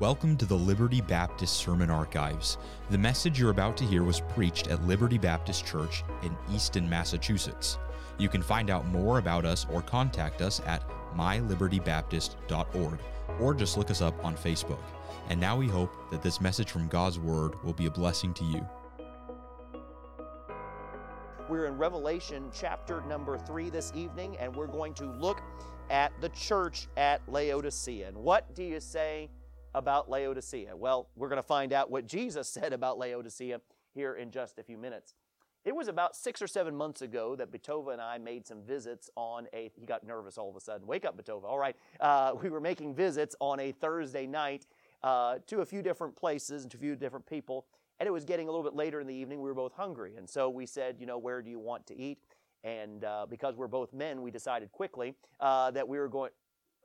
Welcome to the Liberty Baptist Sermon Archives. The message you're about to hear was preached at Liberty Baptist Church in Easton, Massachusetts. You can find out more about us or contact us at mylibertybaptist.org or just look us up on Facebook. And now we hope that this message from God's Word will be a blessing to you. We're in Revelation chapter number three this evening, and we're going to look at the church at Laodicea. And what do you say about Laodicea? Well, we're going to find out what Jesus said about Laodicea here in just a few minutes. It was about six or seven months ago that Batova and I made some visits on a. He got nervous all of a sudden. Wake up, Batova. All right. Uh, we were making visits on a Thursday night uh, to a few different places and to a few different people. And it was getting a little bit later in the evening. We were both hungry. And so we said, you know, where do you want to eat? And uh, because we're both men, we decided quickly uh, that we were going.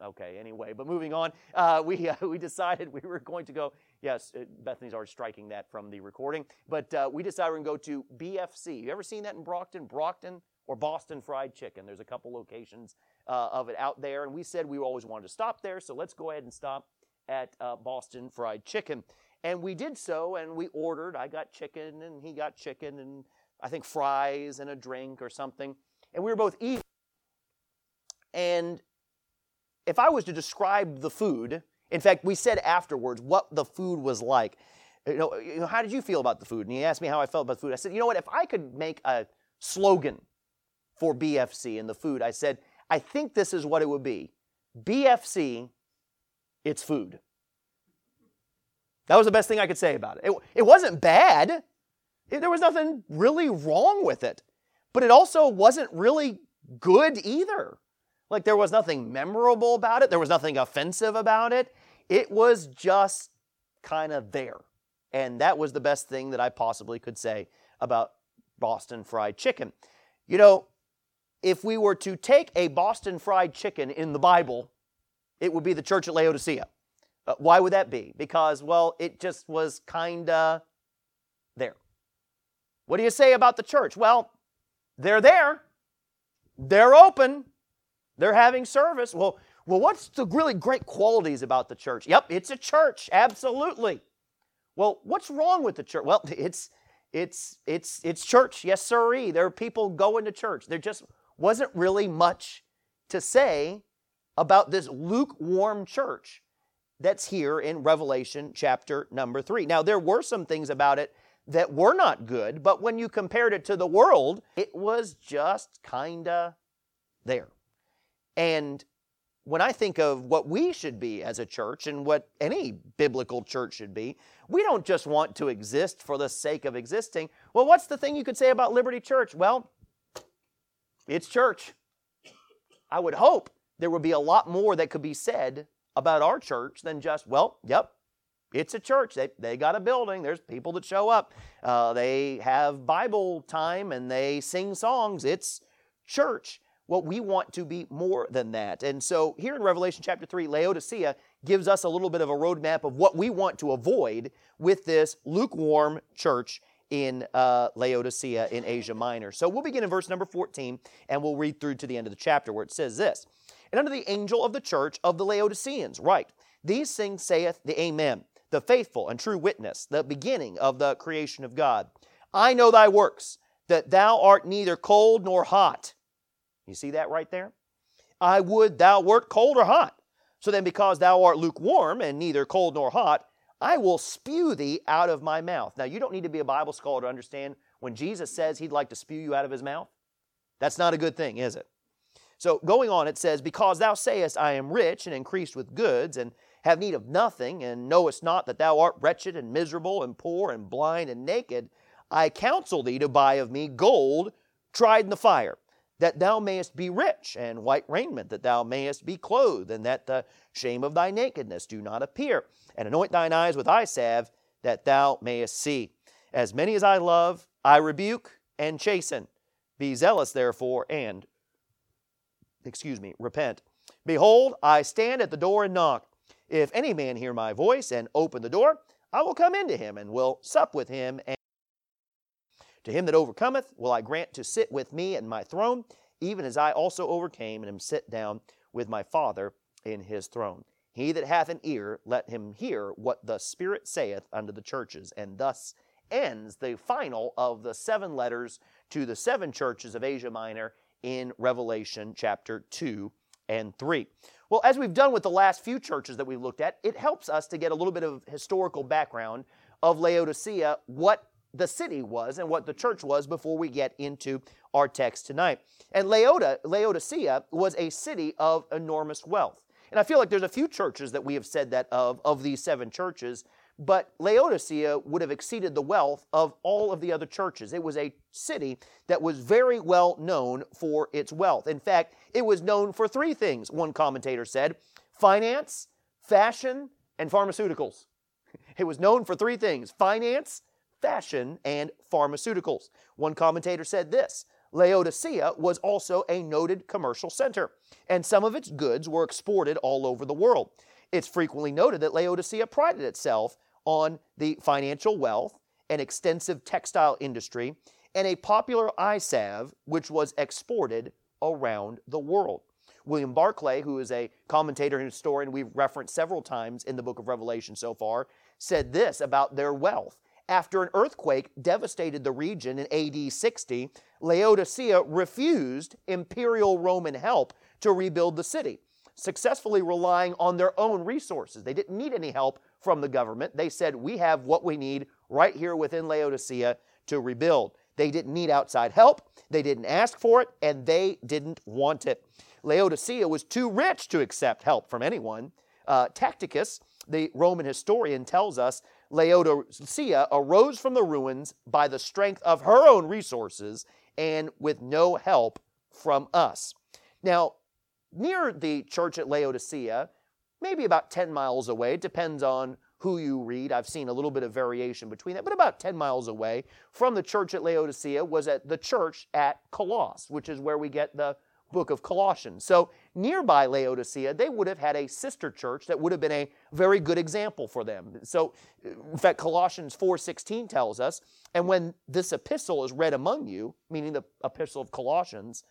Okay, anyway, but moving on, uh, we, uh, we decided we were going to go. Yes, uh, Bethany's already striking that from the recording, but uh, we decided we're going to go to BFC. You ever seen that in Brockton? Brockton or Boston Fried Chicken? There's a couple locations uh, of it out there, and we said we always wanted to stop there, so let's go ahead and stop at uh, Boston Fried Chicken. And we did so, and we ordered. I got chicken, and he got chicken, and I think fries and a drink or something. And we were both eating. And if I was to describe the food, in fact, we said afterwards what the food was like. You know, you know, how did you feel about the food? And he asked me how I felt about the food. I said, you know what, if I could make a slogan for BFC and the food, I said, I think this is what it would be. BFC, it's food. That was the best thing I could say about it. It, it wasn't bad. It, there was nothing really wrong with it. But it also wasn't really good either. Like there was nothing memorable about it, there was nothing offensive about it. It was just kind of there. And that was the best thing that I possibly could say about Boston fried chicken. You know, if we were to take a Boston fried chicken in the Bible, it would be the church at Laodicea. Uh, why would that be? Because, well, it just was kind of there. What do you say about the church? Well, they're there, they're open, they're having service. Well, well, what's the really great qualities about the church? Yep, it's a church, absolutely. Well, what's wrong with the church? Well, it's it's it's it's church, yes, sirree. There are people going to church. There just wasn't really much to say about this lukewarm church that's here in Revelation chapter number three. Now, there were some things about it that were not good, but when you compared it to the world, it was just kinda there. And when I think of what we should be as a church and what any biblical church should be, we don't just want to exist for the sake of existing. Well, what's the thing you could say about Liberty Church? Well, it's church. I would hope there would be a lot more that could be said about our church than just, well, yep, it's a church. They, they got a building. There's people that show up. Uh, they have Bible time and they sing songs. It's church. Well, we want to be more than that. And so here in Revelation chapter 3, Laodicea gives us a little bit of a roadmap of what we want to avoid with this lukewarm church in uh, Laodicea in Asia Minor. So we'll begin in verse number 14 and we'll read through to the end of the chapter where it says this And unto the angel of the church of the Laodiceans, write, These things saith the Amen, the faithful and true witness, the beginning of the creation of God. I know thy works, that thou art neither cold nor hot. You see that right there? I would thou wert cold or hot. So then, because thou art lukewarm and neither cold nor hot, I will spew thee out of my mouth. Now, you don't need to be a Bible scholar to understand when Jesus says he'd like to spew you out of his mouth. That's not a good thing, is it? So, going on, it says, Because thou sayest, I am rich and increased with goods, and have need of nothing, and knowest not that thou art wretched and miserable and poor and blind and naked, I counsel thee to buy of me gold tried in the fire that thou mayest be rich, and white raiment, that thou mayest be clothed, and that the shame of thy nakedness do not appear. And anoint thine eyes with eye salve, that thou mayest see. As many as I love, I rebuke and chasten. Be zealous, therefore, and, excuse me, repent. Behold, I stand at the door and knock. If any man hear my voice and open the door, I will come into him and will sup with him. To him that overcometh will I grant to sit with me in my throne, even as I also overcame and am set down with my Father in his throne. He that hath an ear, let him hear what the Spirit saith unto the churches. And thus ends the final of the seven letters to the seven churches of Asia Minor in Revelation chapter 2 and 3. Well, as we've done with the last few churches that we've looked at, it helps us to get a little bit of historical background of Laodicea, what the city was and what the church was before we get into our text tonight. And Laodicea, Laodicea was a city of enormous wealth. And I feel like there's a few churches that we have said that of, of these seven churches, but Laodicea would have exceeded the wealth of all of the other churches. It was a city that was very well known for its wealth. In fact, it was known for three things, one commentator said finance, fashion, and pharmaceuticals. It was known for three things finance, fashion, and pharmaceuticals. One commentator said this Laodicea was also a noted commercial center, and some of its goods were exported all over the world. It's frequently noted that Laodicea prided itself on the financial wealth, an extensive textile industry, and a popular eye salve which was exported around the world. William Barclay, who is a commentator and historian we've referenced several times in the book of Revelation so far, said this about their wealth. After an earthquake devastated the region in AD 60, Laodicea refused imperial Roman help to rebuild the city, successfully relying on their own resources. They didn't need any help from the government. They said, We have what we need right here within Laodicea to rebuild. They didn't need outside help, they didn't ask for it, and they didn't want it. Laodicea was too rich to accept help from anyone. Uh, Tacitus, the Roman historian, tells us Laodicea arose from the ruins by the strength of her own resources and with no help from us. Now, near the church at Laodicea, maybe about 10 miles away, it depends on who you read. I've seen a little bit of variation between that, but about 10 miles away from the church at Laodicea was at the church at Colossus, which is where we get the book of Colossians. So nearby Laodicea, they would have had a sister church that would have been a very good example for them. So in fact, Colossians 4:16 tells us, and when this epistle is read among you, meaning the epistle of Colossians,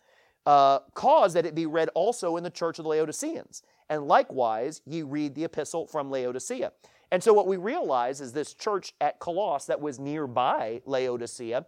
uh, cause that it be read also in the church of the Laodiceans. And likewise, ye read the epistle from Laodicea. And so what we realize is this church at Colossus that was nearby Laodicea,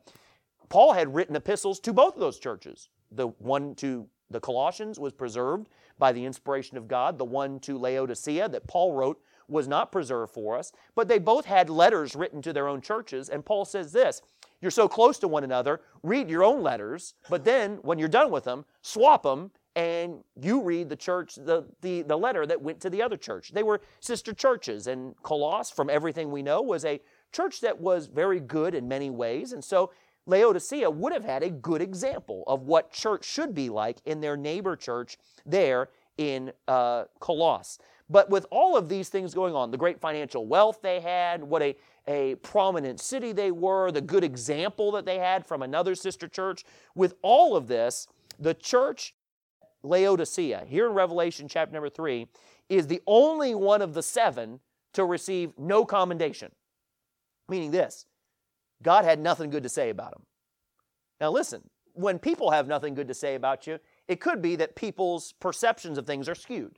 Paul had written epistles to both of those churches. The one to the Colossians was preserved by the inspiration of God. The one to Laodicea that Paul wrote was not preserved for us, but they both had letters written to their own churches. And Paul says this You're so close to one another, read your own letters, but then when you're done with them, swap them and you read the church, the, the, the letter that went to the other church. They were sister churches, and Colossus, from everything we know, was a church that was very good in many ways. And so Laodicea would have had a good example of what church should be like in their neighbor church there in uh, Colossus. But with all of these things going on, the great financial wealth they had, what a, a prominent city they were, the good example that they had from another sister church, with all of this, the church Laodicea, here in Revelation chapter number 3, is the only one of the seven to receive no commendation. Meaning this God had nothing good to say about him. Now, listen, when people have nothing good to say about you, it could be that people's perceptions of things are skewed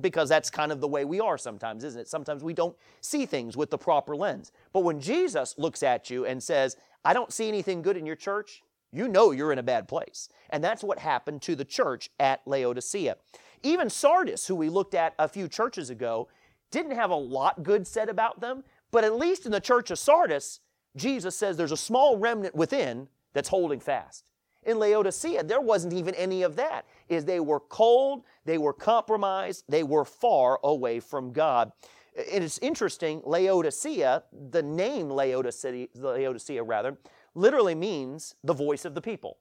because that's kind of the way we are sometimes, isn't it? Sometimes we don't see things with the proper lens. But when Jesus looks at you and says, I don't see anything good in your church, you know you're in a bad place. And that's what happened to the church at Laodicea. Even Sardis, who we looked at a few churches ago, didn't have a lot good said about them, but at least in the church of Sardis, Jesus says there's a small remnant within that's holding fast. In Laodicea, there wasn't even any of that. Is they were cold, they were compromised, they were far away from God. And it's interesting, Laodicea, the name Laodicea, Laodicea rather, literally means the voice of the people.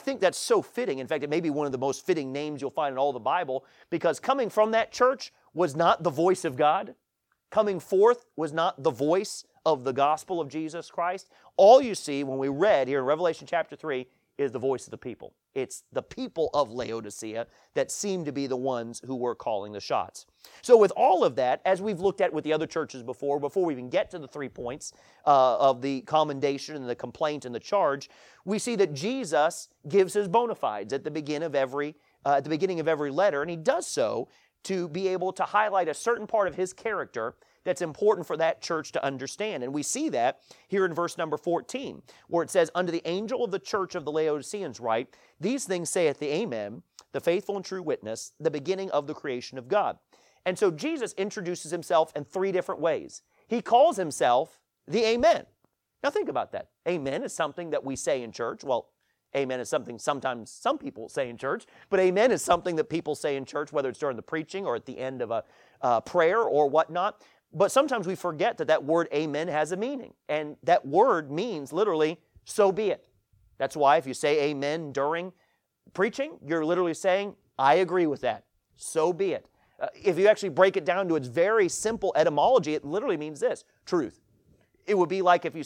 I think that's so fitting. In fact, it may be one of the most fitting names you'll find in all the Bible because coming from that church was not the voice of God. Coming forth was not the voice of the gospel of Jesus Christ. All you see when we read here in Revelation chapter 3 is the voice of the people. It's the people of Laodicea that seem to be the ones who were calling the shots. So, with all of that, as we've looked at with the other churches before, before we even get to the three points uh, of the commendation and the complaint and the charge, we see that Jesus gives his bona fides at the beginning of every uh, at the beginning of every letter, and he does so to be able to highlight a certain part of his character that's important for that church to understand. And we see that here in verse number 14, where it says, Unto the angel of the church of the Laodiceans write, These things saith the Amen, the faithful and true witness, the beginning of the creation of God. And so Jesus introduces himself in three different ways. He calls himself the Amen. Now think about that. Amen is something that we say in church. Well, amen is something sometimes some people say in church, but amen is something that people say in church, whether it's during the preaching or at the end of a uh, prayer or whatnot. But sometimes we forget that that word amen has a meaning. And that word means literally, so be it. That's why if you say amen during preaching, you're literally saying, I agree with that. So be it. Uh, if you actually break it down to its very simple etymology, it literally means this truth. It would be like if you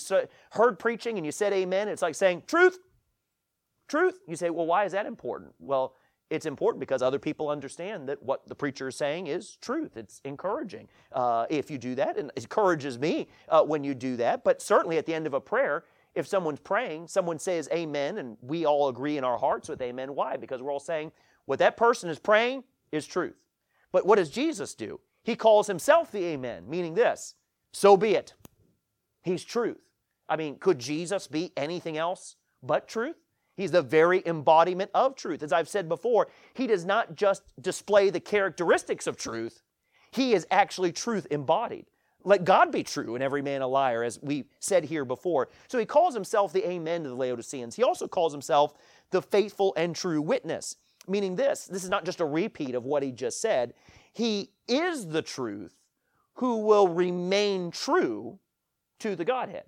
heard preaching and you said amen, it's like saying truth, truth. You say, well, why is that important? Well, it's important because other people understand that what the preacher is saying is truth. It's encouraging uh, if you do that, and it encourages me uh, when you do that. But certainly at the end of a prayer, if someone's praying, someone says amen, and we all agree in our hearts with amen. Why? Because we're all saying what that person is praying is truth. But what does Jesus do? He calls himself the amen, meaning this so be it. He's truth. I mean, could Jesus be anything else but truth? He's the very embodiment of truth. As I've said before, he does not just display the characteristics of truth, he is actually truth embodied. Let God be true and every man a liar, as we said here before. So he calls himself the Amen to the Laodiceans. He also calls himself the faithful and true witness, meaning this this is not just a repeat of what he just said. He is the truth who will remain true to the Godhead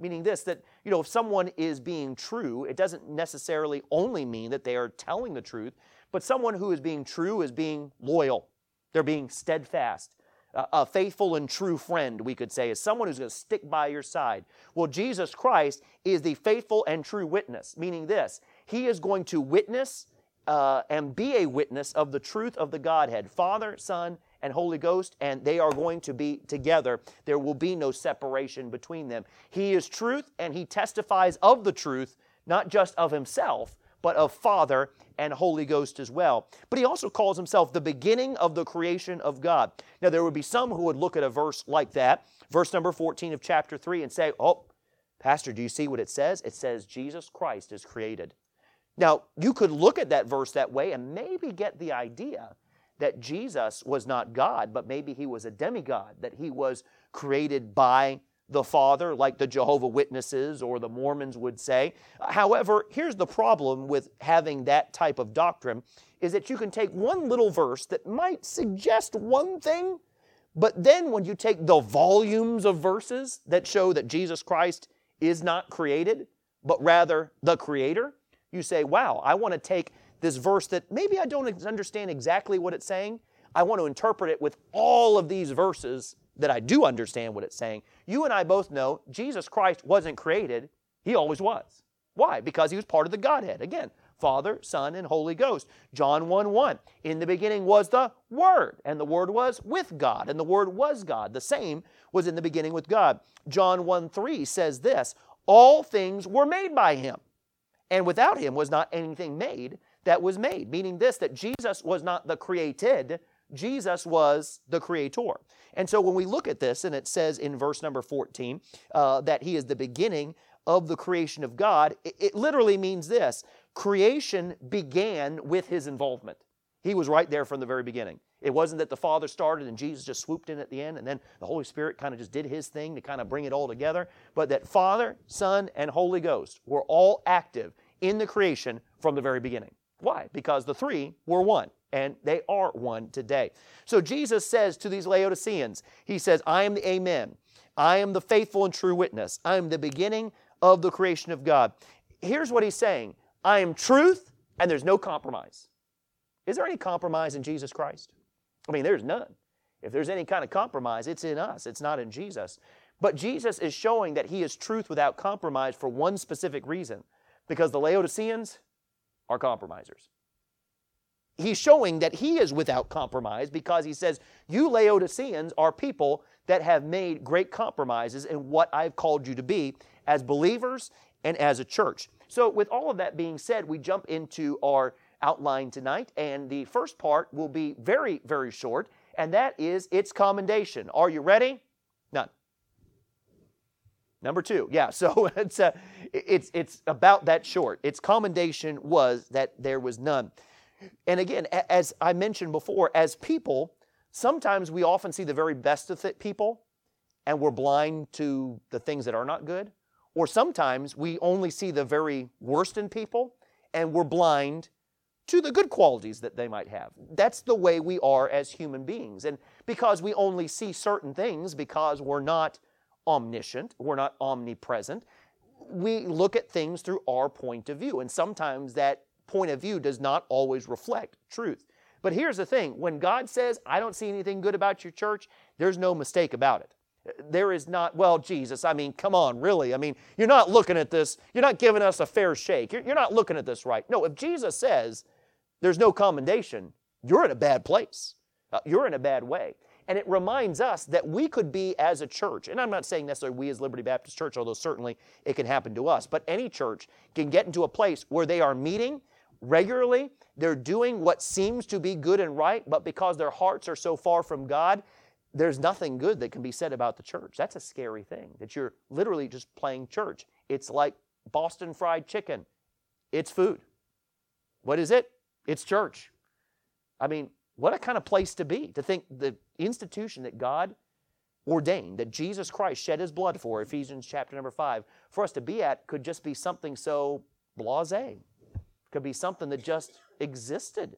meaning this that you know if someone is being true it doesn't necessarily only mean that they are telling the truth but someone who is being true is being loyal. They're being steadfast. Uh, a faithful and true friend we could say is someone who's going to stick by your side. Well jesus christ is the faithful and true witness meaning this he is going to witness uh, and be a witness of the truth of the godhead father son and Holy Ghost, and they are going to be together. There will be no separation between them. He is truth, and He testifies of the truth, not just of Himself, but of Father and Holy Ghost as well. But He also calls Himself the beginning of the creation of God. Now, there would be some who would look at a verse like that, verse number 14 of chapter 3, and say, Oh, Pastor, do you see what it says? It says Jesus Christ is created. Now, you could look at that verse that way and maybe get the idea that Jesus was not God, but maybe he was a demigod, that he was created by the Father, like the Jehovah Witnesses or the Mormons would say. However, here's the problem with having that type of doctrine is that you can take one little verse that might suggest one thing, but then when you take the volumes of verses that show that Jesus Christ is not created, but rather the creator, you say, wow, I want to take this verse that maybe I don't understand exactly what it's saying. I want to interpret it with all of these verses that I do understand what it's saying. You and I both know Jesus Christ wasn't created, He always was. Why? Because He was part of the Godhead. Again, Father, Son, and Holy Ghost. John 1 1. In the beginning was the Word, and the Word was with God, and the Word was God. The same was in the beginning with God. John 1 3 says this All things were made by Him, and without Him was not anything made that was made, meaning this that Jesus was not the created, Jesus was the creator. And so when we look at this, and it says in verse number 14 uh, that he is the beginning of the creation of God, it, it literally means this creation began with his involvement. He was right there from the very beginning. It wasn't that the Father started and Jesus just swooped in at the end and then the Holy Spirit kind of just did his thing to kind of bring it all together, but that Father, Son, and Holy Ghost were all active in the creation from the very beginning. Why? Because the three were one, and they are one today. So Jesus says to these Laodiceans, He says, I am the Amen. I am the faithful and true witness. I am the beginning of the creation of God. Here's what He's saying I am truth, and there's no compromise. Is there any compromise in Jesus Christ? I mean, there's none. If there's any kind of compromise, it's in us, it's not in Jesus. But Jesus is showing that He is truth without compromise for one specific reason because the Laodiceans, are compromisers. He's showing that he is without compromise because he says, You Laodiceans are people that have made great compromises in what I've called you to be as believers and as a church. So, with all of that being said, we jump into our outline tonight. And the first part will be very, very short, and that is its commendation. Are you ready? Number two, yeah. So it's uh, it's it's about that short. Its commendation was that there was none. And again, as I mentioned before, as people, sometimes we often see the very best of people, and we're blind to the things that are not good. Or sometimes we only see the very worst in people, and we're blind to the good qualities that they might have. That's the way we are as human beings. And because we only see certain things, because we're not omniscient, we're not omnipresent, we look at things through our point of view. And sometimes that point of view does not always reflect truth. But here's the thing when God says, I don't see anything good about your church, there's no mistake about it. There is not, well, Jesus, I mean, come on, really. I mean, you're not looking at this, you're not giving us a fair shake. You're, you're not looking at this right. No, if Jesus says there's no commendation, you're in a bad place. Uh, you're in a bad way. And it reminds us that we could be as a church, and I'm not saying necessarily we as Liberty Baptist Church, although certainly it can happen to us, but any church can get into a place where they are meeting regularly, they're doing what seems to be good and right, but because their hearts are so far from God, there's nothing good that can be said about the church. That's a scary thing, that you're literally just playing church. It's like Boston fried chicken, it's food. What is it? It's church. I mean, what a kind of place to be to think the institution that God ordained, that Jesus Christ shed his blood for, Ephesians chapter number five, for us to be at could just be something so blase. Could be something that just existed.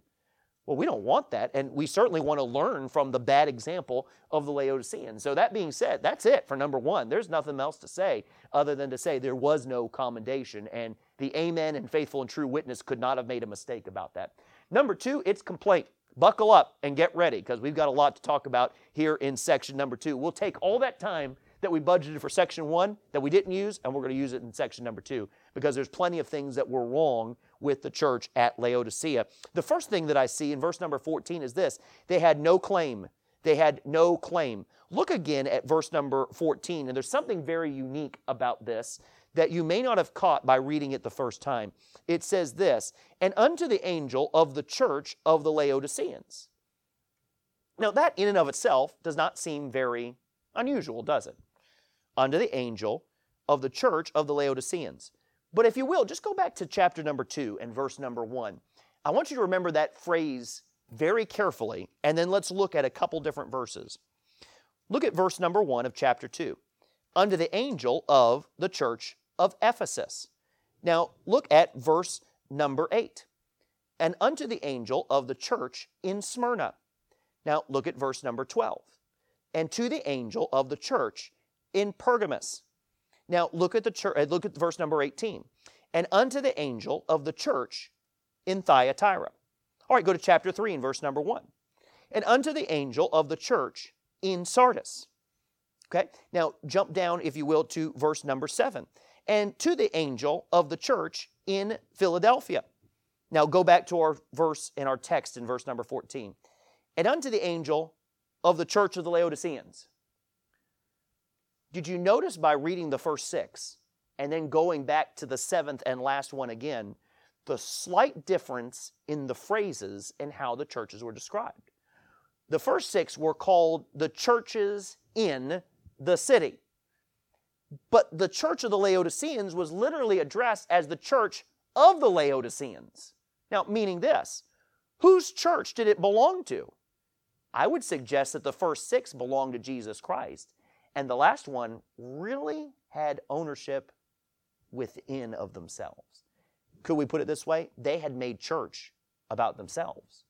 Well, we don't want that, and we certainly want to learn from the bad example of the Laodiceans. So, that being said, that's it for number one. There's nothing else to say other than to say there was no commendation, and the Amen and faithful and true witness could not have made a mistake about that. Number two, it's complaint. Buckle up and get ready because we've got a lot to talk about here in section number two. We'll take all that time that we budgeted for section one that we didn't use, and we're going to use it in section number two because there's plenty of things that were wrong with the church at Laodicea. The first thing that I see in verse number 14 is this they had no claim. They had no claim. Look again at verse number 14, and there's something very unique about this that you may not have caught by reading it the first time. It says this, and unto the angel of the church of the Laodiceans. Now, that in and of itself does not seem very unusual, does it? Unto the angel of the church of the Laodiceans. But if you will, just go back to chapter number two and verse number one. I want you to remember that phrase very carefully, and then let's look at a couple different verses. Look at verse number one of chapter two. Unto the angel of the church of Ephesus. Now, look at verse number 8. And unto the angel of the church in Smyrna. Now, look at verse number 12. And to the angel of the church in Pergamos. Now, look at the church, uh, look at verse number 18. And unto the angel of the church in Thyatira. All right, go to chapter 3 and verse number 1. And unto the angel of the church in Sardis. Okay, now jump down, if you will, to verse number 7 and to the angel of the church in Philadelphia. Now go back to our verse in our text in verse number 14. And unto the angel of the church of the Laodiceans. Did you notice by reading the first six and then going back to the seventh and last one again, the slight difference in the phrases and how the churches were described? The first six were called the churches in the city. But the church of the Laodiceans was literally addressed as the church of the Laodiceans. Now, meaning this whose church did it belong to? I would suggest that the first six belonged to Jesus Christ, and the last one really had ownership within of themselves. Could we put it this way? They had made church about themselves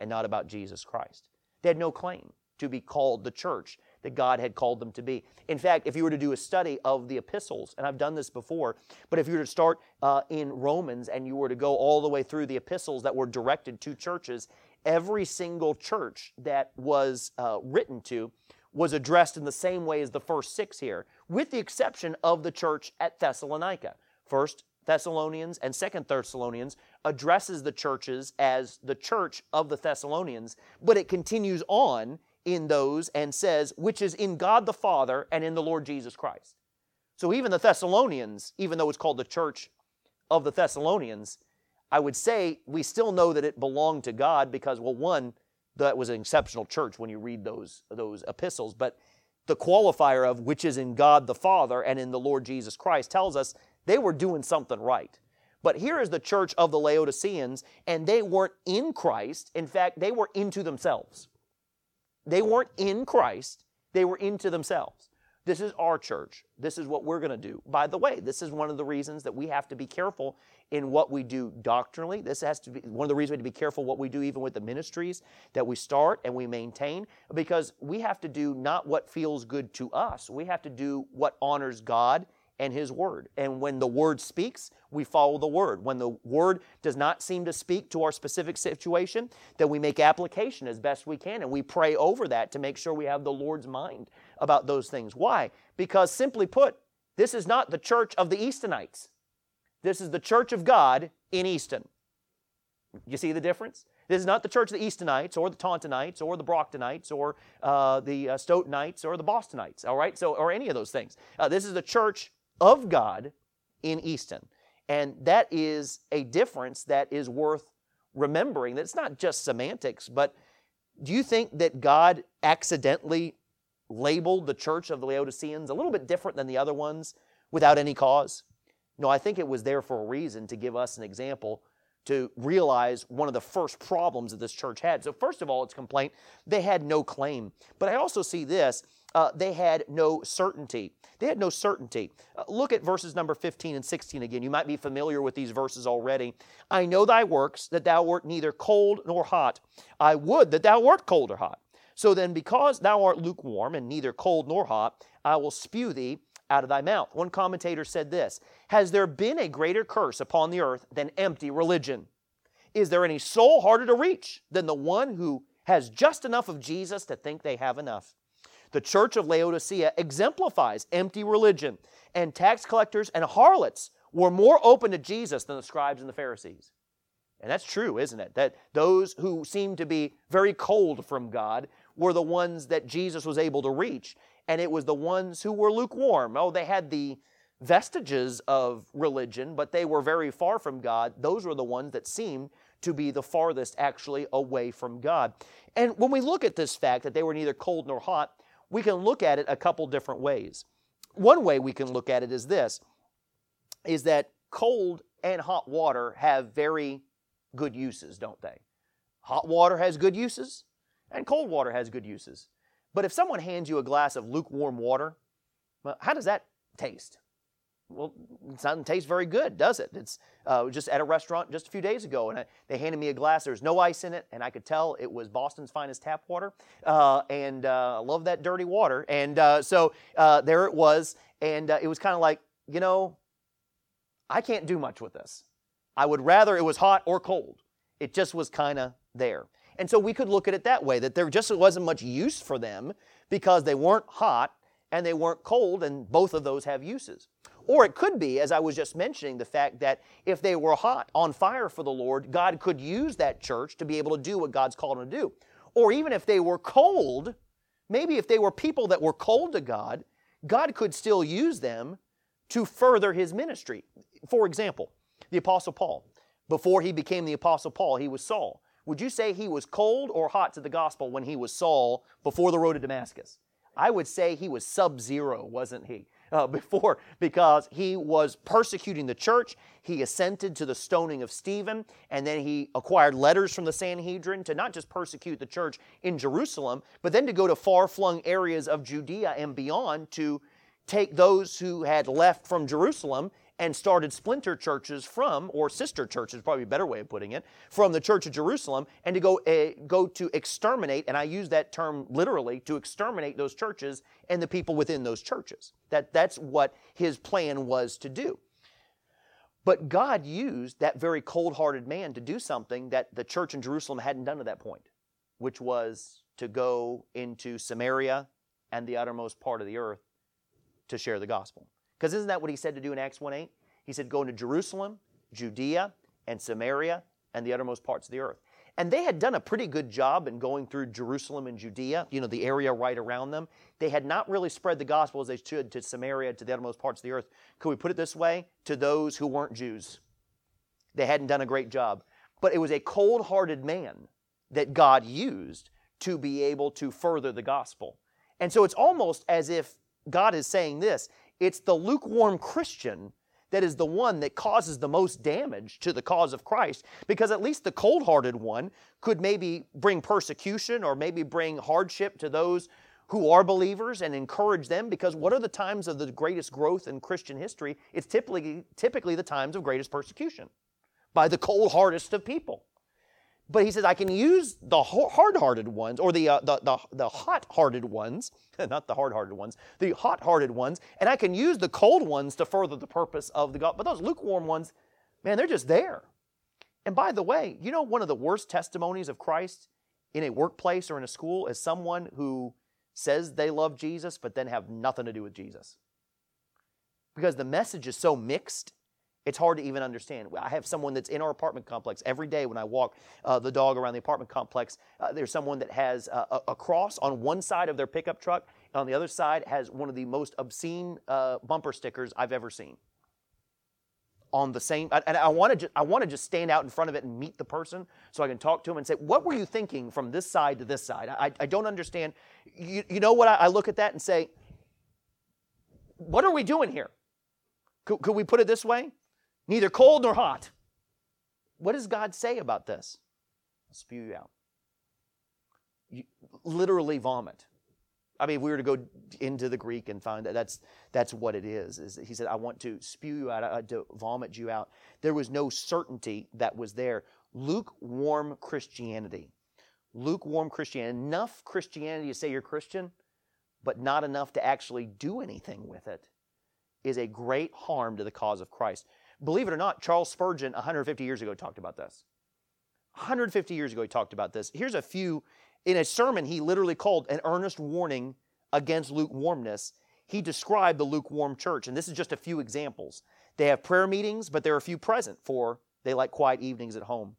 and not about Jesus Christ. They had no claim to be called the church that God had called them to be. In fact, if you were to do a study of the epistles, and I've done this before, but if you were to start uh, in Romans and you were to go all the way through the epistles that were directed to churches, every single church that was uh, written to was addressed in the same way as the first six here, with the exception of the church at Thessalonica. First Thessalonians and Second Thessalonians addresses the churches as the church of the Thessalonians, but it continues on in those and says, which is in God the Father and in the Lord Jesus Christ. So even the Thessalonians, even though it's called the church of the Thessalonians, I would say we still know that it belonged to God because, well, one, that was an exceptional church when you read those, those epistles, but the qualifier of which is in God the Father and in the Lord Jesus Christ tells us they were doing something right. But here is the church of the Laodiceans, and they weren't in Christ. In fact, they were into themselves. They weren't in Christ, they were into themselves. This is our church. This is what we're going to do. By the way, this is one of the reasons that we have to be careful in what we do doctrinally. This has to be one of the reasons we have to be careful what we do even with the ministries that we start and we maintain because we have to do not what feels good to us. We have to do what honors God and His Word. And when the Word speaks, we follow the Word. When the Word does not seem to speak to our specific situation, then we make application as best we can and we pray over that to make sure we have the Lord's mind about those things. Why? Because simply put, this is not the church of the Eastonites. This is the church of God in Easton. You see the difference? This is not the church of the Eastonites or the Tauntonites or the Brocktonites or uh, the uh, or the Bostonites, all right? So, or any of those things. Uh, this is the church of God in Easton. And that is a difference that is worth remembering. That it's not just semantics, but do you think that God accidentally labeled the church of the Laodiceans a little bit different than the other ones without any cause? No, I think it was there for a reason to give us an example to realize one of the first problems that this church had. So, first of all, its complaint, they had no claim. But I also see this uh, they had no certainty. They had no certainty. Uh, look at verses number 15 and 16 again. You might be familiar with these verses already. I know thy works, that thou wert neither cold nor hot. I would that thou wert cold or hot. So then, because thou art lukewarm and neither cold nor hot, I will spew thee out of thy mouth. One commentator said this Has there been a greater curse upon the earth than empty religion? Is there any soul harder to reach than the one who has just enough of Jesus to think they have enough? The church of Laodicea exemplifies empty religion, and tax collectors and harlots were more open to Jesus than the scribes and the Pharisees. And that's true, isn't it? That those who seemed to be very cold from God were the ones that Jesus was able to reach, and it was the ones who were lukewarm. Oh, they had the vestiges of religion, but they were very far from God. Those were the ones that seemed to be the farthest actually away from God. And when we look at this fact that they were neither cold nor hot, we can look at it a couple different ways. One way we can look at it is this is that cold and hot water have very good uses, don't they? Hot water has good uses and cold water has good uses. But if someone hands you a glass of lukewarm water, well, how does that taste? Well, it doesn't taste very good, does it? It's uh, just at a restaurant just a few days ago, and I, they handed me a glass. There's no ice in it, and I could tell it was Boston's finest tap water. Uh, and uh, I love that dirty water. And uh, so uh, there it was, and uh, it was kind of like, you know, I can't do much with this. I would rather it was hot or cold. It just was kind of there. And so we could look at it that way that there just wasn't much use for them because they weren't hot and they weren't cold, and both of those have uses. Or it could be, as I was just mentioning, the fact that if they were hot, on fire for the Lord, God could use that church to be able to do what God's called them to do. Or even if they were cold, maybe if they were people that were cold to God, God could still use them to further his ministry. For example, the Apostle Paul. Before he became the Apostle Paul, he was Saul. Would you say he was cold or hot to the gospel when he was Saul before the road to Damascus? I would say he was sub zero, wasn't he? Uh, before because he was persecuting the church. He assented to the stoning of Stephen, and then he acquired letters from the Sanhedrin to not just persecute the church in Jerusalem, but then to go to far flung areas of Judea and beyond to take those who had left from Jerusalem and started splinter churches from, or sister churches, probably a better way of putting it, from the Church of Jerusalem, and to go uh, go to exterminate, and I use that term literally, to exterminate those churches and the people within those churches. That that's what his plan was to do. But God used that very cold-hearted man to do something that the church in Jerusalem hadn't done to that point, which was to go into Samaria and the uttermost part of the earth to share the gospel. Because isn't that what he said to do in Acts 1 8? He said, Go into Jerusalem, Judea, and Samaria, and the uttermost parts of the earth. And they had done a pretty good job in going through Jerusalem and Judea, you know, the area right around them. They had not really spread the gospel as they should to Samaria, to the uttermost parts of the earth. Could we put it this way? To those who weren't Jews. They hadn't done a great job. But it was a cold hearted man that God used to be able to further the gospel. And so it's almost as if God is saying this it's the lukewarm Christian that is the one that causes the most damage to the cause of Christ because at least the cold hearted one could maybe bring persecution or maybe bring hardship to those who are believers and encourage them because what are the times of the greatest growth in Christian history? It's typically, typically the times of greatest persecution by the cold hardest of people. But he says, I can use the hard hearted ones or the, uh, the, the, the hot hearted ones, not the hard hearted ones, the hot hearted ones, and I can use the cold ones to further the purpose of the God. But those lukewarm ones, man, they're just there. And by the way, you know, one of the worst testimonies of Christ in a workplace or in a school is someone who says they love Jesus, but then have nothing to do with Jesus. Because the message is so mixed, it's hard to even understand. I have someone that's in our apartment complex every day when I walk uh, the dog around the apartment complex. Uh, there's someone that has a, a, cross on one side of their pickup truck, and on the other side has one of the most obscene uh, bumper stickers I've ever seen. On the same, and I want to, I want to just stand out in front of it and meet the person so I can talk to him and say, "What were you thinking from this side to this side?" I, I don't understand. You, you know what? I, I look at that and say, "What are we doing here?" Could, could we put it this way? Neither cold nor hot. What does God say about this? I'll spew you out. You, literally vomit. I mean, if we were to go into the Greek and find that that's that's what it is. Is he said, "I want to spew you out, I, to vomit you out." There was no certainty that was there. Lukewarm Christianity, lukewarm Christianity. Enough Christianity to say you're Christian, but not enough to actually do anything with it, is a great harm to the cause of Christ. Believe it or not, Charles Spurgeon 150 years ago talked about this. 150 years ago, he talked about this. Here's a few. In a sermon, he literally called an earnest warning against lukewarmness. He described the lukewarm church, and this is just a few examples. They have prayer meetings, but there are few present, for they like quiet evenings at home.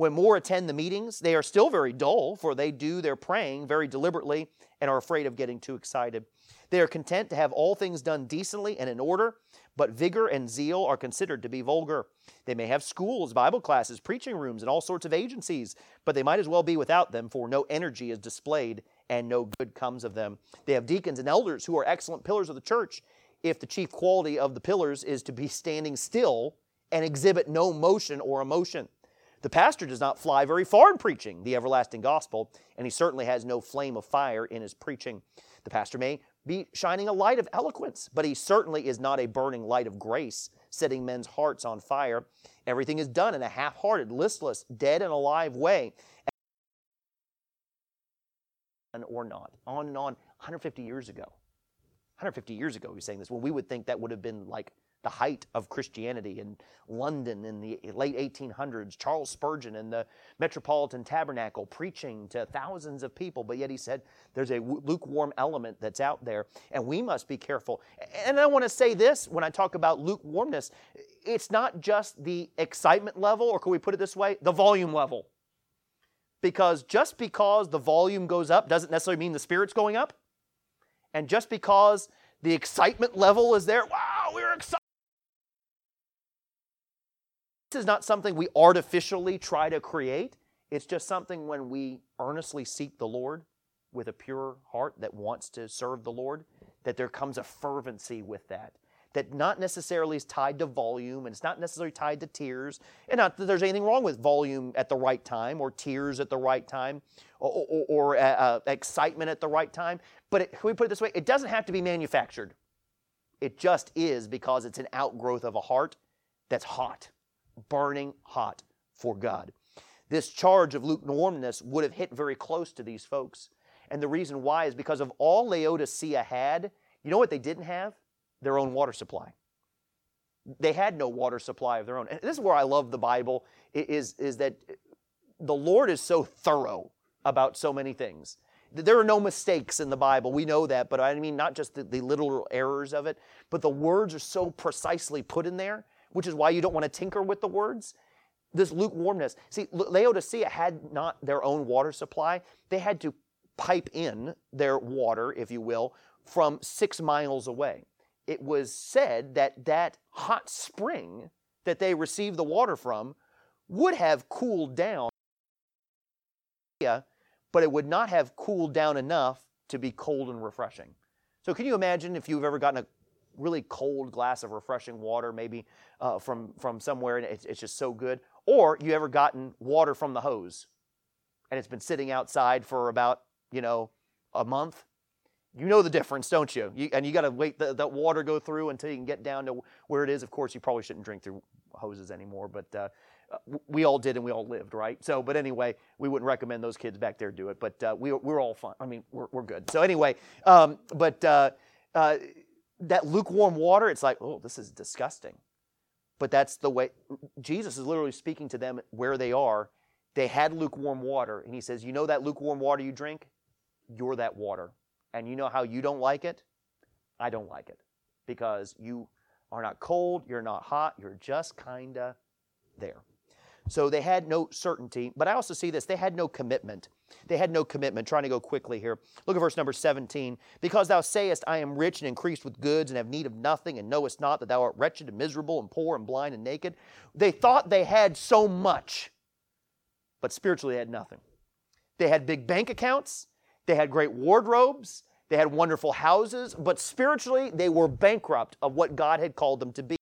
When more attend the meetings, they are still very dull, for they do their praying very deliberately and are afraid of getting too excited. They are content to have all things done decently and in order, but vigor and zeal are considered to be vulgar. They may have schools, Bible classes, preaching rooms, and all sorts of agencies, but they might as well be without them, for no energy is displayed and no good comes of them. They have deacons and elders who are excellent pillars of the church. If the chief quality of the pillars is to be standing still and exhibit no motion or emotion, the pastor does not fly very far in preaching the everlasting gospel, and he certainly has no flame of fire in his preaching. The pastor may be shining a light of eloquence, but he certainly is not a burning light of grace, setting men's hearts on fire. Everything is done in a half hearted, listless, dead and alive way. Or not. On and on. 150 years ago. 150 years ago, he's saying this. Well, we would think that would have been like the height of Christianity in London in the late 1800s, Charles Spurgeon in the Metropolitan Tabernacle preaching to thousands of people, but yet he said there's a lukewarm element that's out there, and we must be careful. And I want to say this when I talk about lukewarmness it's not just the excitement level, or can we put it this way, the volume level. Because just because the volume goes up doesn't necessarily mean the spirit's going up. And just because the excitement level is there, wow, this is not something we artificially try to create. It's just something when we earnestly seek the Lord with a pure heart that wants to serve the Lord, that there comes a fervency with that. That not necessarily is tied to volume and it's not necessarily tied to tears. And not that there's anything wrong with volume at the right time or tears at the right time or, or, or uh, uh, excitement at the right time. But it, can we put it this way? It doesn't have to be manufactured. It just is because it's an outgrowth of a heart that's hot burning hot for God. This charge of lukewarmness would have hit very close to these folks. And the reason why is because of all Laodicea had, you know what they didn't have? Their own water supply. They had no water supply of their own. And this is where I love the Bible, is, is that the Lord is so thorough about so many things. There are no mistakes in the Bible. We know that, but I mean not just the, the little errors of it, but the words are so precisely put in there which is why you don't want to tinker with the words. This lukewarmness. See, Laodicea had not their own water supply. They had to pipe in their water, if you will, from six miles away. It was said that that hot spring that they received the water from would have cooled down, but it would not have cooled down enough to be cold and refreshing. So, can you imagine if you've ever gotten a really cold glass of refreshing water, maybe uh, from, from somewhere, and it's, it's just so good? Or you ever gotten water from the hose and it's been sitting outside for about, you know, a month? You know the difference, don't you? you and you got to wait the, that water go through until you can get down to where it is. Of course, you probably shouldn't drink through hoses anymore, but uh, we all did and we all lived, right? So, but anyway, we wouldn't recommend those kids back there do it, but uh, we, we're all fine. I mean, we're, we're good. So, anyway, um, but uh, uh, that lukewarm water, it's like, oh, this is disgusting. But that's the way Jesus is literally speaking to them where they are. They had lukewarm water, and he says, You know that lukewarm water you drink? You're that water. And you know how you don't like it? I don't like it because you are not cold, you're not hot, you're just kind of there. So they had no certainty, but I also see this they had no commitment. They had no commitment. Trying to go quickly here. Look at verse number 17. Because thou sayest, I am rich and increased with goods and have need of nothing, and knowest not that thou art wretched and miserable and poor and blind and naked. They thought they had so much, but spiritually they had nothing. They had big bank accounts, they had great wardrobes, they had wonderful houses, but spiritually they were bankrupt of what God had called them to be.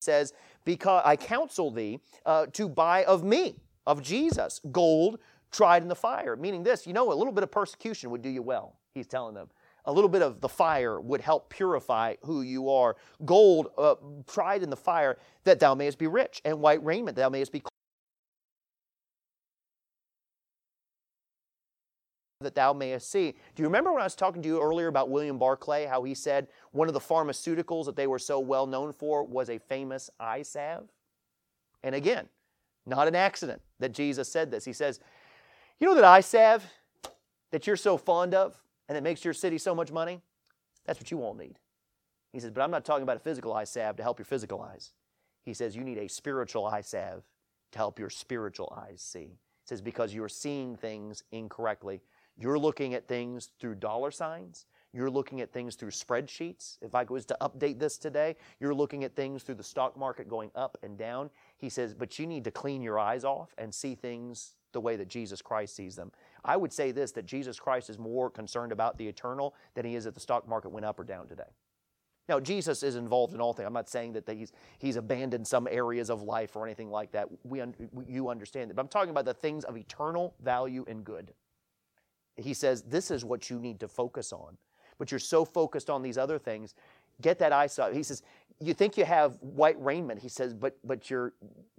Says, Because I counsel thee uh, to buy of me, of Jesus, gold tried in the fire. Meaning this, you know, a little bit of persecution would do you well, he's telling them. A little bit of the fire would help purify who you are. Gold uh, tried in the fire that thou mayest be rich, and white raiment thou mayest be that thou mayest see. Do you remember when I was talking to you earlier about William Barclay, how he said one of the pharmaceuticals that they were so well known for was a famous eye salve? And again, not an accident that Jesus said this. He says, You know that eye salve that you're so fond of and that makes your city so much money? That's what you won't need. He says, But I'm not talking about a physical eye salve to help your physical eyes. He says, You need a spiritual eye salve to help your spiritual eyes see. He says, Because you're seeing things incorrectly you're looking at things through dollar signs. You're looking at things through spreadsheets. If I was to update this today, you're looking at things through the stock market going up and down. He says, but you need to clean your eyes off and see things the way that Jesus Christ sees them. I would say this that Jesus Christ is more concerned about the eternal than he is that the stock market went up or down today. Now, Jesus is involved in all things. I'm not saying that he's, he's abandoned some areas of life or anything like that. We, you understand that. But I'm talking about the things of eternal value and good he says this is what you need to focus on. But you're so focused on these other things. Get that eyesight. He says, you think you have white raiment. He says, but but you're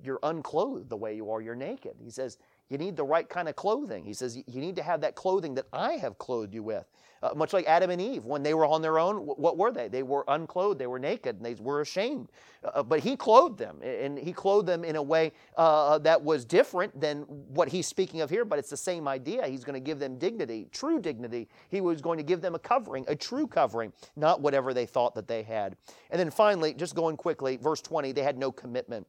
you're unclothed the way you are. You're naked. He says, you need the right kind of clothing. He says, you need to have that clothing that I have clothed you with. Uh, much like Adam and Eve, when they were on their own, what were they? They were unclothed, they were naked, and they were ashamed. Uh, uh, but He clothed them, and He clothed them in a way uh, that was different than what He's speaking of here, but it's the same idea. He's going to give them dignity, true dignity. He was going to give them a covering, a true covering, not whatever they thought that they had. And then finally, just going quickly, verse 20, they had no commitment.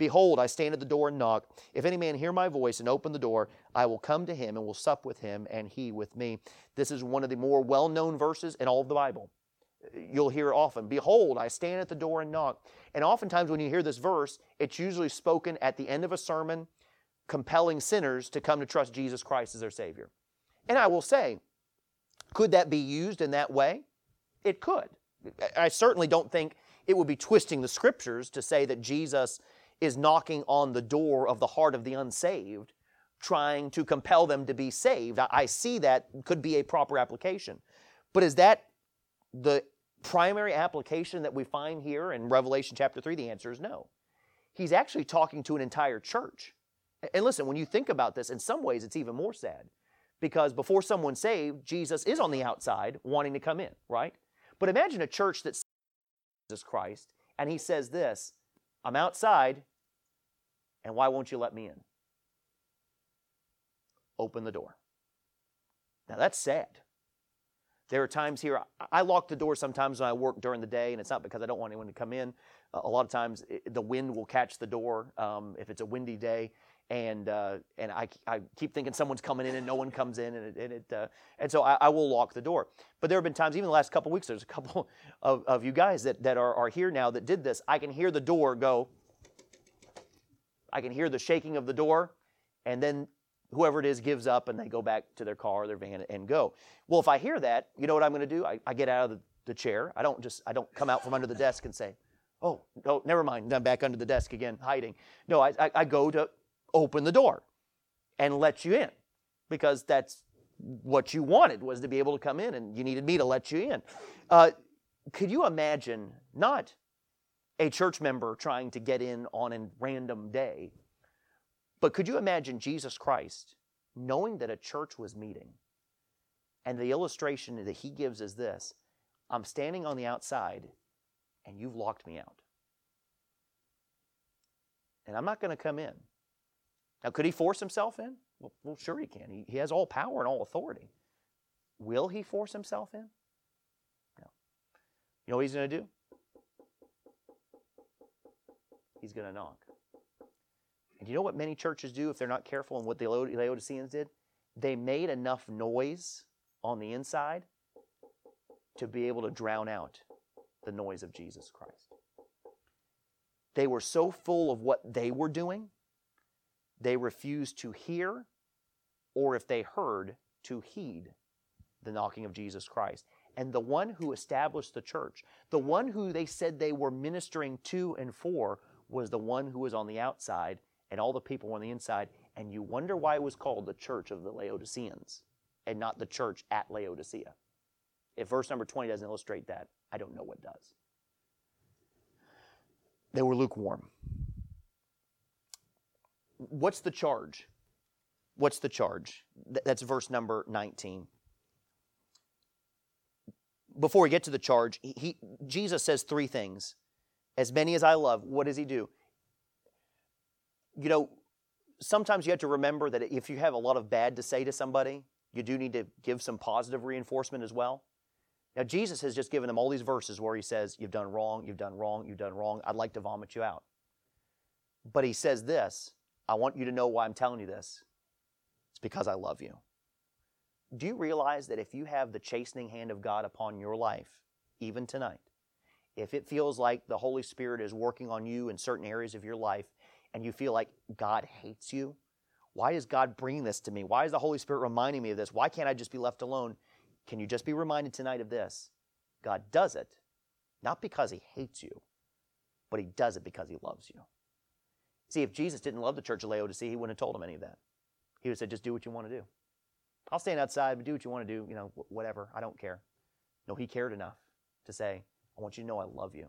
Behold, I stand at the door and knock. If any man hear my voice and open the door, I will come to him and will sup with him and he with me. This is one of the more well known verses in all of the Bible. You'll hear it often, Behold, I stand at the door and knock. And oftentimes when you hear this verse, it's usually spoken at the end of a sermon, compelling sinners to come to trust Jesus Christ as their Savior. And I will say, could that be used in that way? It could. I certainly don't think it would be twisting the scriptures to say that Jesus is knocking on the door of the heart of the unsaved, trying to compel them to be saved. I see that could be a proper application. But is that the primary application that we find here in Revelation chapter 3? The answer is no. He's actually talking to an entire church. And listen, when you think about this, in some ways it's even more sad because before someone's saved, Jesus is on the outside wanting to come in, right? But imagine a church that Jesus Christ and he says this I'm outside, and why won't you let me in? Open the door. Now that's sad. There are times here, I lock the door sometimes when I work during the day, and it's not because I don't want anyone to come in. A lot of times the wind will catch the door um, if it's a windy day, and uh, and I, I keep thinking someone's coming in and no one comes in and it, and, it, uh, and so I, I, will lock the door. But there have been times, even the last couple weeks, there's a couple of, of you guys that, that are, are here now that did this. I can hear the door go. I can hear the shaking of the door, and then whoever it is gives up and they go back to their car or their van and go. Well, if I hear that, you know what I'm going to do? I, I get out of the, the chair. I don't just I don't come out from under the desk and say, "Oh, no, never mind. I'm back under the desk again, hiding." No, I, I, I go to open the door and let you in because that's what you wanted was to be able to come in and you needed me to let you in. Uh, could you imagine not a church member trying to get in on a random day, but could you imagine Jesus Christ knowing that a church was meeting? And the illustration that he gives is this I'm standing on the outside and you've locked me out. And I'm not going to come in. Now, could he force himself in? Well, well sure he can. He, he has all power and all authority. Will he force himself in? No. You know what he's going to do? He's going to knock. And you know what many churches do if they're not careful and what the Laodiceans did? They made enough noise on the inside to be able to drown out the noise of Jesus Christ. They were so full of what they were doing they refused to hear, or if they heard, to heed the knocking of Jesus Christ. And the one who established the church, the one who they said they were ministering to and for, was the one who was on the outside, and all the people were on the inside. And you wonder why it was called the church of the Laodiceans and not the church at Laodicea. If verse number 20 doesn't illustrate that, I don't know what does. They were lukewarm. What's the charge? What's the charge? That's verse number 19. Before we get to the charge, he, he, Jesus says three things. As many as I love, what does he do? You know, sometimes you have to remember that if you have a lot of bad to say to somebody, you do need to give some positive reinforcement as well. Now, Jesus has just given them all these verses where he says, You've done wrong, you've done wrong, you've done wrong. I'd like to vomit you out. But he says this I want you to know why I'm telling you this. It's because I love you. Do you realize that if you have the chastening hand of God upon your life, even tonight, if it feels like the Holy Spirit is working on you in certain areas of your life and you feel like God hates you, why is God bringing this to me? Why is the Holy Spirit reminding me of this? Why can't I just be left alone? Can you just be reminded tonight of this? God does it not because he hates you, but he does it because he loves you. See, if Jesus didn't love the church of Laodicea, he wouldn't have told him any of that. He would have said, just do what you want to do. I'll stand outside, but do what you want to do, you know, whatever. I don't care. No, he cared enough to say, I want you to know I love you.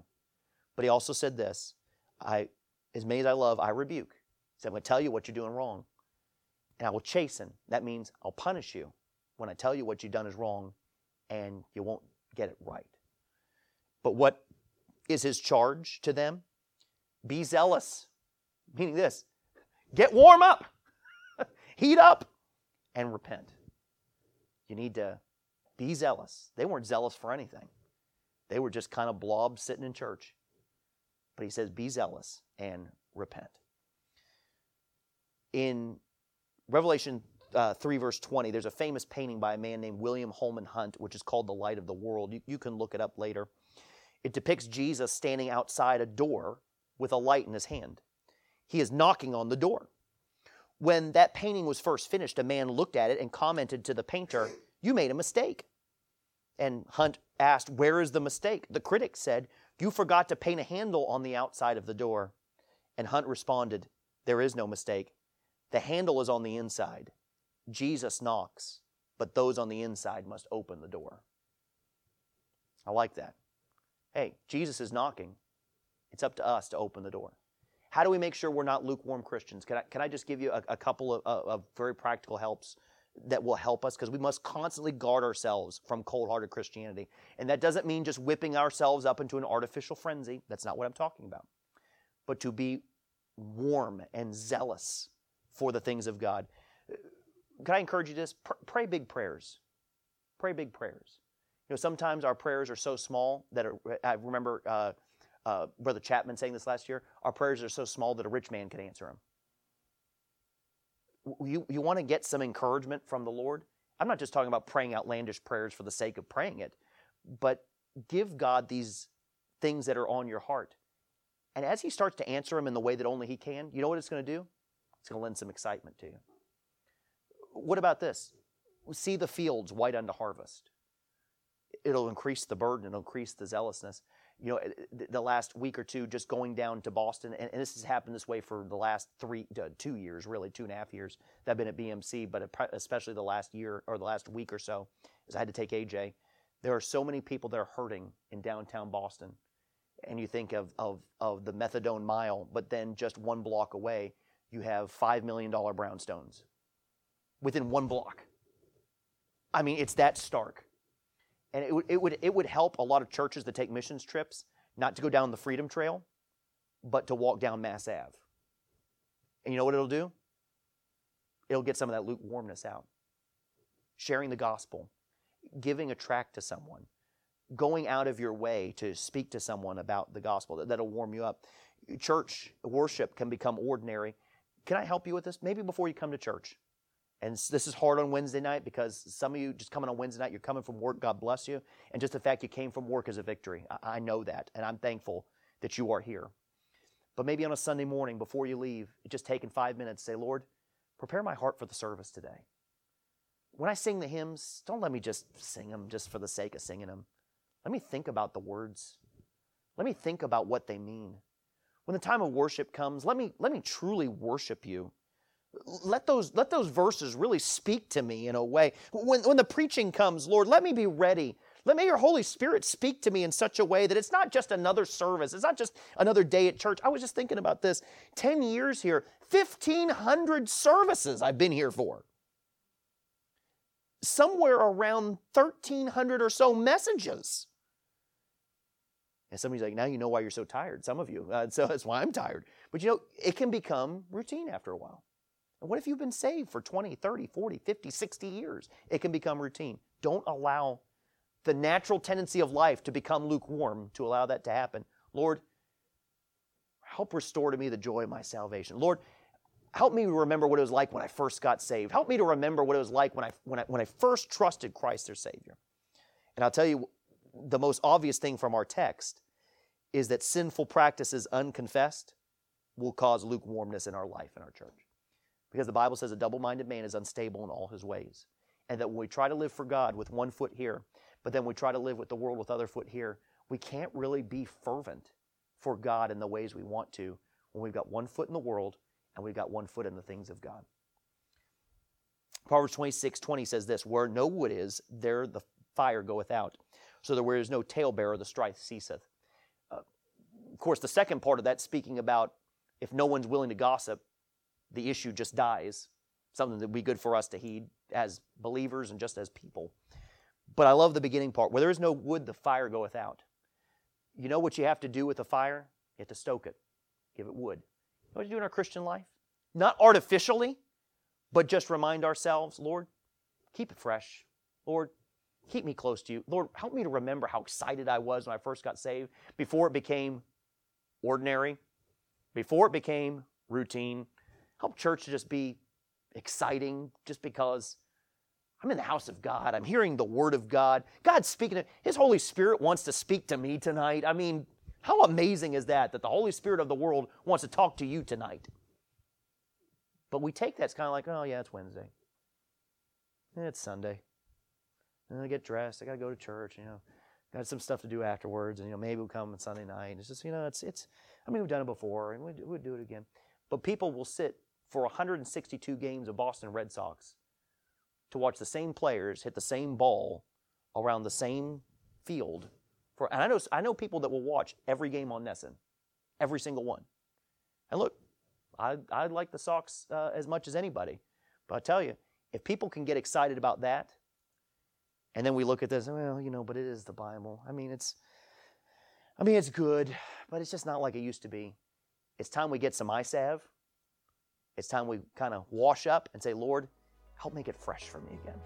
But he also said this I, as many as I love, I rebuke. He said, I'm going to tell you what you're doing wrong, and I will chasten. That means I'll punish you when I tell you what you've done is wrong and you won't get it right. But what is his charge to them? Be zealous meaning this get warm up, heat up, and repent. You need to be zealous. They weren't zealous for anything, they were just kind of blobs sitting in church. But he says, be zealous and repent. In Revelation uh, 3, verse 20, there's a famous painting by a man named William Holman Hunt, which is called The Light of the World. You, you can look it up later. It depicts Jesus standing outside a door with a light in his hand. He is knocking on the door. When that painting was first finished, a man looked at it and commented to the painter, You made a mistake. And Hunt asked, Where is the mistake? The critic said, You forgot to paint a handle on the outside of the door. And Hunt responded, There is no mistake. The handle is on the inside. Jesus knocks, but those on the inside must open the door. I like that. Hey, Jesus is knocking. It's up to us to open the door. How do we make sure we're not lukewarm Christians? Can I, can I just give you a, a couple of, of, very practical helps that will help us? Because we must constantly guard ourselves from cold hearted Christianity. And that doesn't mean just whipping ourselves up into an artificial frenzy. That's not what I'm talking about. But to be warm and zealous for the things of God. Can I encourage you this? Pray big prayers. Pray big prayers. You know, sometimes our prayers are so small that are, I remember uh, uh, Brother Chapman saying this last year, our prayers are so small that a rich man could answer them. You, you want to get some encouragement from the Lord? I'm not just talking about praying outlandish prayers for the sake of praying it, but give God these things that are on your heart. And as He starts to answer them in the way that only He can, you know what it's going to do? It's going to lend some excitement to you. What about this? See the fields white unto harvest. It'll increase the burden, it'll increase the zealousness you know, the last week or two, just going down to Boston, and, this has happened this way for the last three, uh, two years, really two and a half years that I've been at BMC, but especially the last year or the last week or so, as I had to take AJ. There are so many people that are hurting in downtown Boston, and you think of of of the methadone mile, but then just one block away, you have five million dollar brownstones within one block. I mean, it's that stark. And it would, it, would, it would help a lot of churches that take missions trips not to go down the Freedom Trail, but to walk down Mass Ave. And you know what it'll do? It'll get some of that lukewarmness out. Sharing the gospel, giving a tract to someone, going out of your way to speak to someone about the gospel. That'll warm you up. Church worship can become ordinary. Can I help you with this? Maybe before you come to church, and this is hard on Wednesday night because some of you just coming on Wednesday night, you're coming from work, God bless you. And just the fact you came from work is a victory. I, know that, and I'm thankful that you are here. But maybe on a Sunday morning before you leave, just taking five minutes, say, Lord, prepare my heart for the service today. When I sing the hymns, don't let me just sing them just for the sake of singing them. Let me think about the words. Let me think about what they mean. When the time of worship comes, let me, let me truly worship you let those let those verses really speak to me in a way. When, when the preaching comes lord let me be ready. Let me your holy spirit speak to me in such a way that it's not just another service. It's not just another day at church. I was just thinking about this. 10 years here 1500 services i've been here for. Somewhere around 1300 or so messages. And somebody's like now you know why you're so tired some of you. Uh, so that's why i'm tired. But you know it can become routine after a while and what if you've been saved for 20, 30, 40, 50, 60 years? It can become routine. Don't allow the natural tendency of life to become lukewarm to allow that to happen. Lord, help restore to me the joy of my salvation. Lord, help me remember what it was like when I first got saved. Help me to remember what it was like when I, when I, when I first trusted Christ their Savior. And I'll tell you, the most obvious thing from our text is that sinful practices unconfessed will cause lukewarmness in our life in our church. Because the Bible says a double minded man is unstable in all his ways. And that when we try to live for God with one foot here, but then we try to live with the world with other foot here, we can't really be fervent for God in the ways we want to when we've got one foot in the world and we've got one foot in the things of God. Proverbs 26 20 says this Where no wood is, there the fire goeth out. So that where is no talebearer, the strife ceaseth. Uh, of course, the second part of that, speaking about if no one's willing to gossip, the issue just dies. Something that would be good for us to heed as believers and just as people. But I love the beginning part. Where there is no wood, the fire goeth out. You know what you have to do with the fire? You have to stoke it, give it wood. You know what you do in our Christian life? Not artificially, but just remind ourselves, Lord, keep it fresh. Lord, keep me close to you. Lord, help me to remember how excited I was when I first got saved, before it became ordinary, before it became routine, Help church to just be exciting just because I'm in the house of God. I'm hearing the word of God. God's speaking. To, His Holy Spirit wants to speak to me tonight. I mean, how amazing is that that the Holy Spirit of the world wants to talk to you tonight? But we take that, it's kind of like, oh, yeah, it's Wednesday. it's Sunday. And I get dressed. I got to go to church, you know. Got some stuff to do afterwards, and you know maybe we'll come on Sunday night. It's just you know it's it's. I mean we've done it before, and we we'll do it again. But people will sit for 162 games of Boston Red Sox to watch the same players hit the same ball around the same field. For, and I know, I know people that will watch every game on NESN, every single one. And look, I, I like the Sox uh, as much as anybody. But I tell you, if people can get excited about that, and then we look at this, well, you know, but it is the Bible. I mean, it's, I mean, it's good, but it's just not like it used to be. It's time we get some salve it's time we kind of wash up and say, Lord, help make it fresh for me again.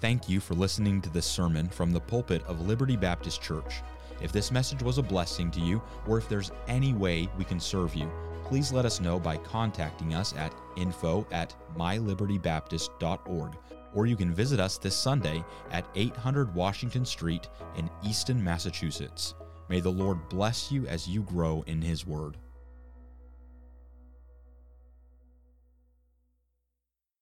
Thank you for listening to this sermon from the pulpit of Liberty Baptist Church. If this message was a blessing to you, or if there's any way we can serve you, please let us know by contacting us at info at mylibertybaptist.org, or you can visit us this Sunday at 800 Washington Street in Easton, Massachusetts. May the Lord bless you as you grow in His Word.